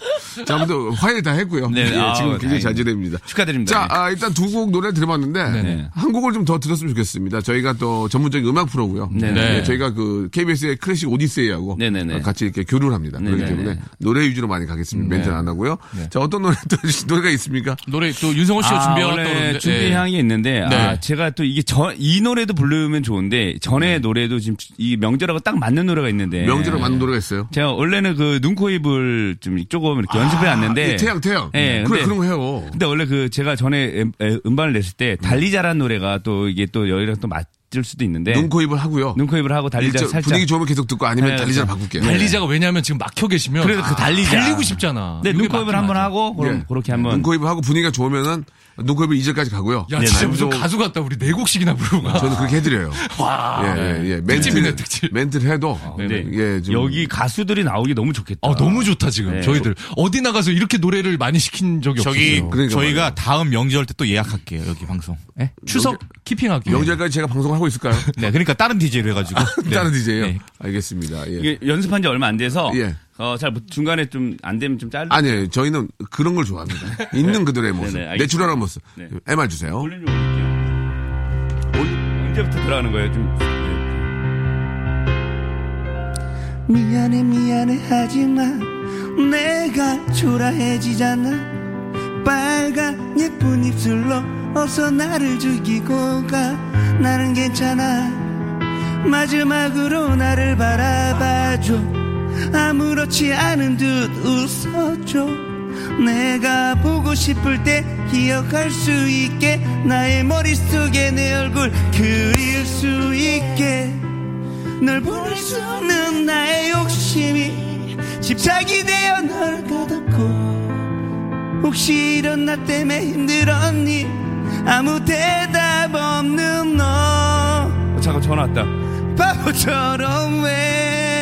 자, 아무튼 화해 다 했고요. 네, 예, 지금 굉장히 잘 다행이다. 지냅니다. 축하드립니다. 자, 아, 일단 두 곡 노래 들어봤는데 네. 한 곡을 좀 더 들었으면 좋겠습니다. 저희가 또 전문적인 음악 프로고요. 네, 네. 예, 저희가 그 KBS의 클래식 오디세이하고 네, 네, 네. 어, 같이 이렇게 교류를 합니다. 네, 그렇기 네, 때문에 네. 노래 위주로 많이 가겠습니다. 멘트는 안 하고요. 자, 어떤 노래 또 노래가 있습니까? 노래 또 윤성호 씨가 아, 그러는데 준비한 게 있는데 네. 아, 제가 또 이게 저, 이 노래도 부르면 좋은데 전에 노래도 지금 이 명절하고 딱 맞는 노래가 있는데 명절에 맞는 노래가 있어요. 제가 원래는 그 눈코입을 좀 조금 이렇게 연습해 왔는데 이 태양, 태양. 예, 그래, 근데- 그런 거 해요. 근데 원래 그 제가 전에 음- 에, 음반을 냈을 때 달리자라는 노래가 또 이게 또 여기랑 또 맞을 수도 있는데 눈, 코, 입을 하고요. 눈코입을 하고 달리자 저 살짝 분위기 좋으면 계속 듣고 아니면 네, 달리자로. 바꿀게요. 달리자가 왜냐하면 지금 막혀 계시면 그래도 그 달리자. 달리고 싶잖아. 네, 눈코입을 한번. 하고 그럼 예. 그렇게 한번 눈코입을 하고 분위기가 좋으면은 눈코입을 2절까지 가고요. 야 네, 진짜 네. 무슨 가수 같다. 우리 네 곡씩이나 부르고 가. 저는 그렇게 해드려요. 와. 예, 예, 예. 특집이네, 멘트를, 특집. 멘트를 해도. 근데 예, 좀. 여기 가수들이 나오기 너무 좋겠다. 어, 너무 좋다 지금 네. 저희들 어디 나가서 이렇게 노래를 많이 시킨 적이 저기 없어요. 그러니까 저희가 다음 명절 때 또 예약할게요 여기 방송. 예? 추석 키핑하기로. 명절까지 제가 방송을 하고 있을까요? 네, 그러니까 다른 DJ로 해가지고. 다른 DJ요? 네. 알겠습니다. 예. 이게 연습한 지 얼마 안 돼서 예. 어, 잘 못- 중간에 좀 안 되면 좀 짧. 아니에요. 저희는 그런 걸 좋아합니다. 있는 그들의 모습. 네네, 알겠습니다. 내추럴한 모습. 네. MR 주세요. 볼륨 좀 올릴게요. 언제부터 들어가는 거예요? 좀. 미안해 미안해 하지만 내가 초라해지잖아 빨간 예쁜 입술로 어서 나를 죽이고 가 나는 괜찮아 마지막으로 나를 바라봐줘 아무렇지 않은 듯 웃어줘. 내가 보고 싶을 때 기억할 수 있게 나의 머릿속에 내 얼굴 그릴 수 있게. 널 보낼 수 없는 나의 욕심이 집착이 되어 널 가뒀고. 혹시 이런 나 때문에 힘들었니? 아무 대답 없는 너. 어, 잠깐 전화 왔다. 바보처럼 왜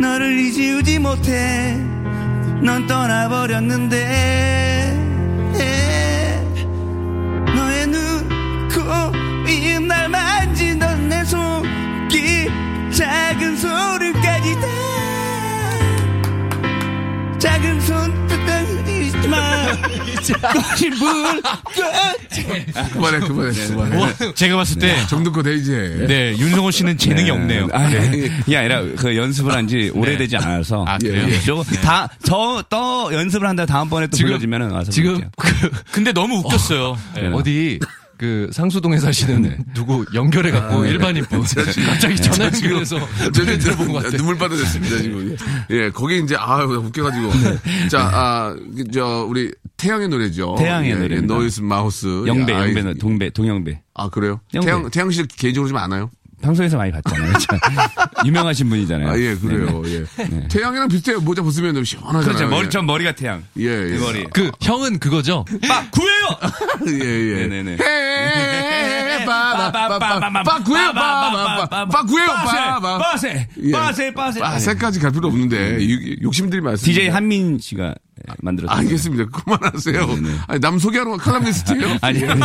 너를 잊지 못해. 넌 떠나버렸는데 꽃이 물 그만해, 그만해, 그만해. 제가 봤을 때, 해, 이제. 네, 윤성호 씨는 재능이 없네요. 아, 이게 아니라 그 연습을 한 지 오래되지 않아서. 아, 그래요? 예, 예. 조금 다, 저, 또 연습을 한다 다음번에 또 지금- 불러주면은 와서. 지금 부를게요. 그 근데 너무 웃겼어요. 예. 어디 그 상수동에 사시는 누구 연결해 갖고 일반인 분 갑자기 전화 연결해서 노래 들어본 것 같아. 눈물 빠져졌습니다, 지금. 예, 거기 이제, 아 웃겨가지고. 자, 아, 저, 우리 태양의 노래죠. 태양의 예. 예, 노이즈 마우스. 영배, 아, 영배, 이- 동배, 동영배. 아, 그래요? 영배. 태양, 태양 씨 개인적으로 좀 아나요? 방송에서 많이 봤잖아요. 참. 유명하신 분이잖아요. 아, 예, 그래요. 예. 태양이랑 비슷해요. 모자 벗으면 좀 시원하잖아요. 그렇죠. 머리, 예. 전 머리가 태양. 예, 예. 이 머리. 그 형은 그거죠. 빠, 구해요! 예, 예. 네네네. 헤, 빠, 빠, 빠, 빠, 빠, 빠, 구해요, 빠, 빠, 빠, 빠, 구해요, 빠, 빠. 빠세! 예. 빠세! 빠세! 빠세까지 갈 필요 없는데, 유- 욕심들이 많습니다. DJ 한민 씨가 만들었어요. 알겠습니다. 그만하세요. 아니, 남 소개하러 간 칼럼니스트예요 아니, 아니.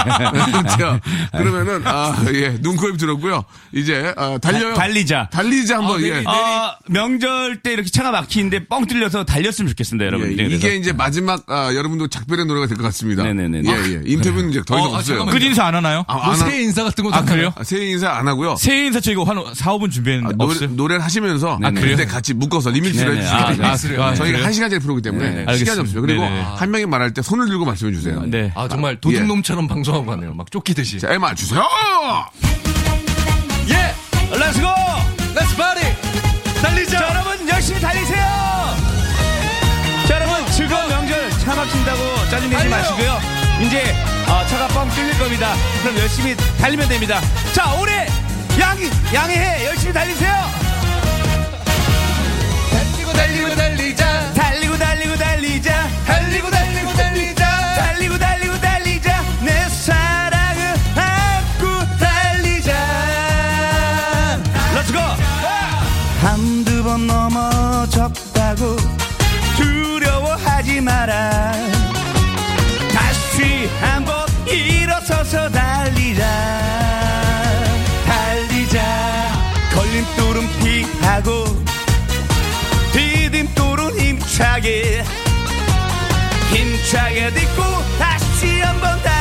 자, 그러면은, 아, 예, 눈코입 들었고요. 이제, 아, 달려요. 달리자. 달리자 한번, 예. 어, 명절 때 이렇게 차가 막히는데 뻥 뚫려서 달렸으면 좋겠습니다, 여러분. 예, 이게 이제 마지막, 아, 여러분도 작별의 노래가 될 것 같습니다. 네네네. 예, 예. 인터뷰는 이제 더 이상 어, 아, 없어요. 끝 인사 안 하나요? 아, 뭐안 하- 새해 인사 같은 것도 아, 그래요? 아, 새해 인사 안 하고요. 새해 인사 저희가 한 4, 5분 아, 준비했는데 노래, 없어요? 노래를 하시면서 아. 그때 같이 묶어서 리믹스를. 해주시면 아. 아, 그래요? 아, 저희가? 한 시간짜리 프로기 때문에. 시 알겠습니다. 없어요. 그리고 네네. 한 명이 말할 때 손을 들고 말씀해 주세요. 네. 아 정말 도둑놈처럼 방송하고 가네요. 막 쫓기듯이. 자, 에마 주세요. 예! Let's go! Let's party. 달리자! 자, 여러분, 열심히 달리세요! 자, 여러분, 즐거운 명절 차 막힌다고 짜증내지 마시고요. 이제, 어, 차가 뻥 뚫릴 겁니다. 그럼 열심히 달리면 됩니다. 자, 올해 양 양해 열심히 달리세요. 달리고 달리고 달리자 한두 번 넘어졌다고 두려워하지 마라. 다시 한번 일어서서 달리자. 달리자. 걸림돌은 피하고 디딤돌은 힘차게 힘차게 딛고 다시 한번 달리자.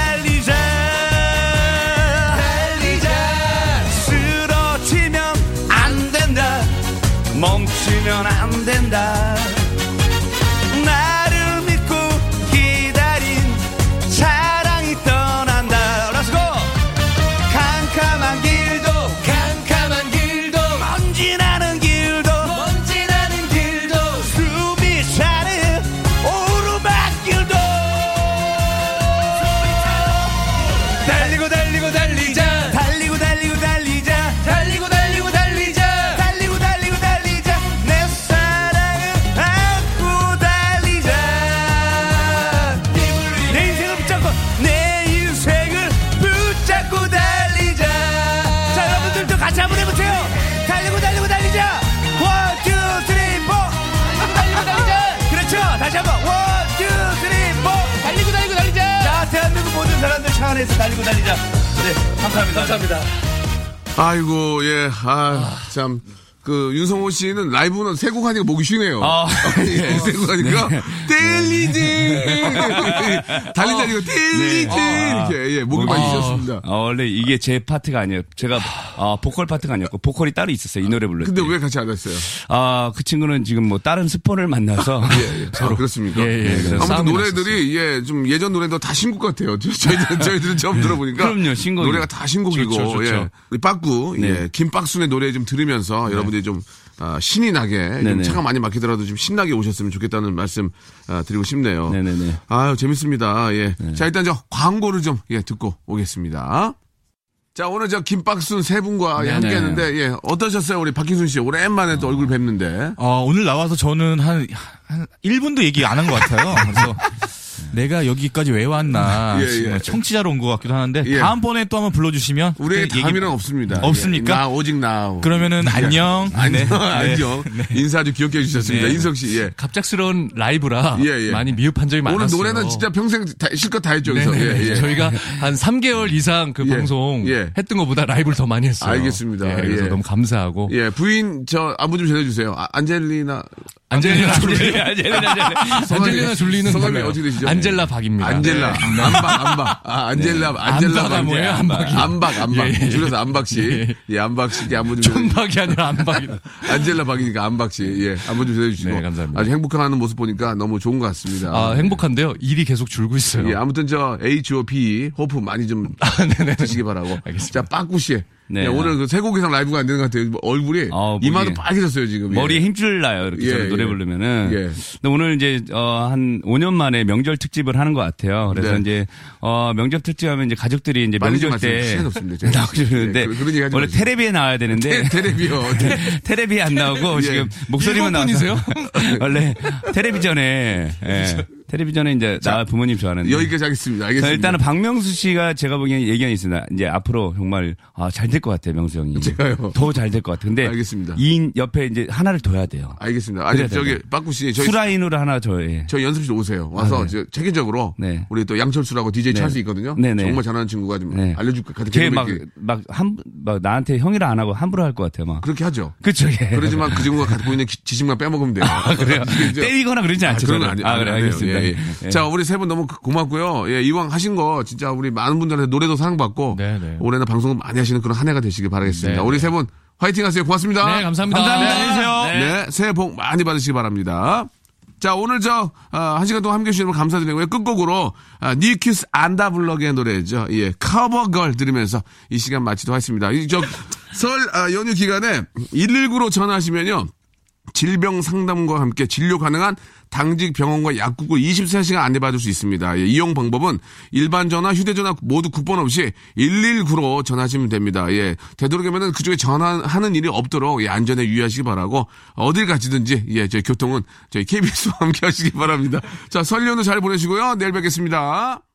같이 한번 해보세요. 달리고 달리고 달리자. one two three four 달리고 달리자. 그렇죠. 다시 한번. one two three four 달리고 달리고 달리자. 자 대한민국 모든 사람들 차 안에서 달리고 달리자. 네 감사합니다. 감사합니다. 아이고, 예, 아, 참. 그, 윤성호 씨는 라이브는 세 곡 하니까 목이 쉬네요. 아, 예, 세곡 하니까, 텔리지! 달리지 아니고, 텔리지! 이렇게, 예, 목이 많이 쉬었습니다. 어, 원래 이게 제 파트가 아니에요. 제가 어, 보컬 파트가 아니었고 보컬이 따로 있었어요. 이 노래 때. 근데 왜 같이 안 했어요? 아, 그 친구는 지금 뭐 다른 스폰을 만나서 예, 예. 아, 그렇습니까? 예, 예, 그래서 아무튼 노래들이, 예, 좀 예전 노래도 다 신곡 같아요. 저- 저희들, 저희들은 처음 들어보니까. 그럼요, 신곡이죠. 노래가 다 신곡이고, 좋죠, 좋죠. 예. 우리 빠꾸, 예, 네. 김박순의 노래 좀 들으면서 여러분들 이 좀, 아, 신이 나게, 좀 네네. 차가 많이 막히더라도 좀 신나게 오셨으면 좋겠다는 말씀 아, 드리고 싶네요. 네네네. 아유, 재밌습니다. 예. 자, 일단 저 광고를 좀, 예, 듣고 오겠습니다. 자, 오늘 저 김박순 세 분과 예, 네네. 함께 했는데, 예, 어떠셨어요? 우리 박희순 씨. 오랜만에 또 얼굴 뵙는데. 어, 오늘 나와서 저는 한, 한 1분도 얘기 안 한 것 같아요. 그래서 내가 여기까지 왜 왔나. 예, 예. 청취자로 온 것 같기도 하는데 예. 다음번에 또 한번 불러주시면 우리의 그때 얘기- 다음에는 없습니다. 없습니까? 예, 나, 오직 나. 그러면은 안녕. 안녕, 네. 안녕. 인사 아주 귀엽게 해주셨습니다. 네. 인석 씨, 예. 갑작스러운 라이브라 예, 예. 많이 미흡한 점이 오늘 많았어요. 노래는 진짜 평생 다, 실컷 다 했죠, 그래서. 네네. 예, 예. 저희가 한 3개월 이상 그 예. 방송 예. 했던 것보다 라이브를 더 많이 했어요. 알겠습니다. 예, 그래서 예. 너무 감사하고. 예, 부인, 저, 안부 좀 전해주세요. 아, 안젤리나. 안젤리나 졸리. 안젤리나 졸리. 안젤리나 졸리는 성함이 몰라요. 어떻게 되시죠? 안젤라 박입니다. 안젤라. 네. 안박, 안박. 아, 안젤라, 안젤라. 안박아 박. 뭐예요? 안박이. 안박, 안박. 예, 예. 줄여서 안박 씨. 예. 예, 안박 씨께 안부 좀. 천박이 아니라 안박이다. 안젤라 박이니까 안박 씨. 예, 안부 좀 전해주시고. 네, 감사합니다. 아주 행복해하는 모습 보니까 너무 좋은 것 같습니다. 아, 행복한데요. 일이 계속 줄고 있어요. 예, 아무튼 저 H.O.P. 호프 많이 좀 네네. 드시기 바라고. 알겠습니다. 자, 빠꾸 씨. 네. 예, 오늘 그 세 곡 이상 라이브가 안 되는 것 같아요. 뭐 얼굴이 어, 목이- 이마도 빨개졌어요 지금. 예. 머리에 힘줄 나요. 이렇게 예, 노래 예. 부르면은. 예. 근데 오늘 이제 어, 한 5년 만에 명절 특집을 하는 것 같아요. 그래서 네. 이제 어, 명절 특집하면 이제 가족들이 이제 명절. 때. 나오시는데 예, 그- 얘기 하지 원래 마세요. 테레비에 나와야 되는데 테- 테레비요. 테레비에 안 나오고 예. 지금 목소리만 나와서? 원래 텔레비전에 예, 텔레비전에 이제 나 부모님 좋아하는데 여기까지 하겠습니다. 알겠습니다. 자, 일단은 박명수 씨가 제가 보기엔 예견이 있습니다. 이제 앞으로 정말 아, 잘 될 것 같아요, 명수 형이. 제가요? 더 잘 될 것 같아요. 근데 알겠습니다. 이 옆에 이제 하나를 둬야 돼요. 알겠습니다. 아니 저기. 빠꾸 씨 저희 수라인으로 하나 줘. 예. 저희 연습실 오세요. 와서 아, 네. 저 체계적으로 네. 우리 또 양철수라고 DJ 네. 찰수 있거든요. 네 네. 정말 잘하는 친구가 좀 네. 알려줄 것 같아요. 걔 막, 막, 한, 막, 나한테 형이라 안 하고 함부로 할 것 같아요, 막. 그렇게 하죠. 그쵸, 예. 그러지만 그 친구가 갖고 있는 기- 지식만 빼먹으면 돼요. 아, 그래요? 때리거나 그러지 아, 않죠, 그런 건 저는. 아니, 아, 그래. 알겠습니다. 예, 예. 예. 자, 우리 세 분 너무 그- 고맙고요. 예, 이왕 하신 거 진짜 우리 많은 분들한테 노래도 사랑받고 네, 네. 올해는 방송 많이 하시는 그런 한 해가 되시길 바라겠습니다. 네, 우리 세 분 화이팅 하세요. 고맙습니다. 네, 감사합니다. 감사합니다. 네. 안녕히 계세요. 네, 새해 복 많이 받으시기 바랍니다. 자, 오늘 저, 아, 한 시간 동안 함께 해주시는 분 감사드리고요. 끝곡으로, 아, 니큐스 안다 블럭의 노래죠. 예, 커버걸 들으면서 이 시간 마치도록 하겠습니다. 이, 저, 설, 아, 연휴 기간에 119로 전화하시면요. 질병 상담과 함께 진료 가능한 당직 병원과 약국을 24시간 안내받을 수 있습니다. 예, 이용 방법은 일반 전화, 휴대전화 모두 국번 없이 119로 전화하시면 됩니다. 예, 되도록이면 그쪽에 전화하는 일이 없도록 예, 안전에 유의하시기 바라고 어딜 가시든지 예, 저희 교통은 저희 KBS와 함께 하시기 바랍니다. 자, 설 연휴 잘 보내시고요. 내일 뵙겠습니다.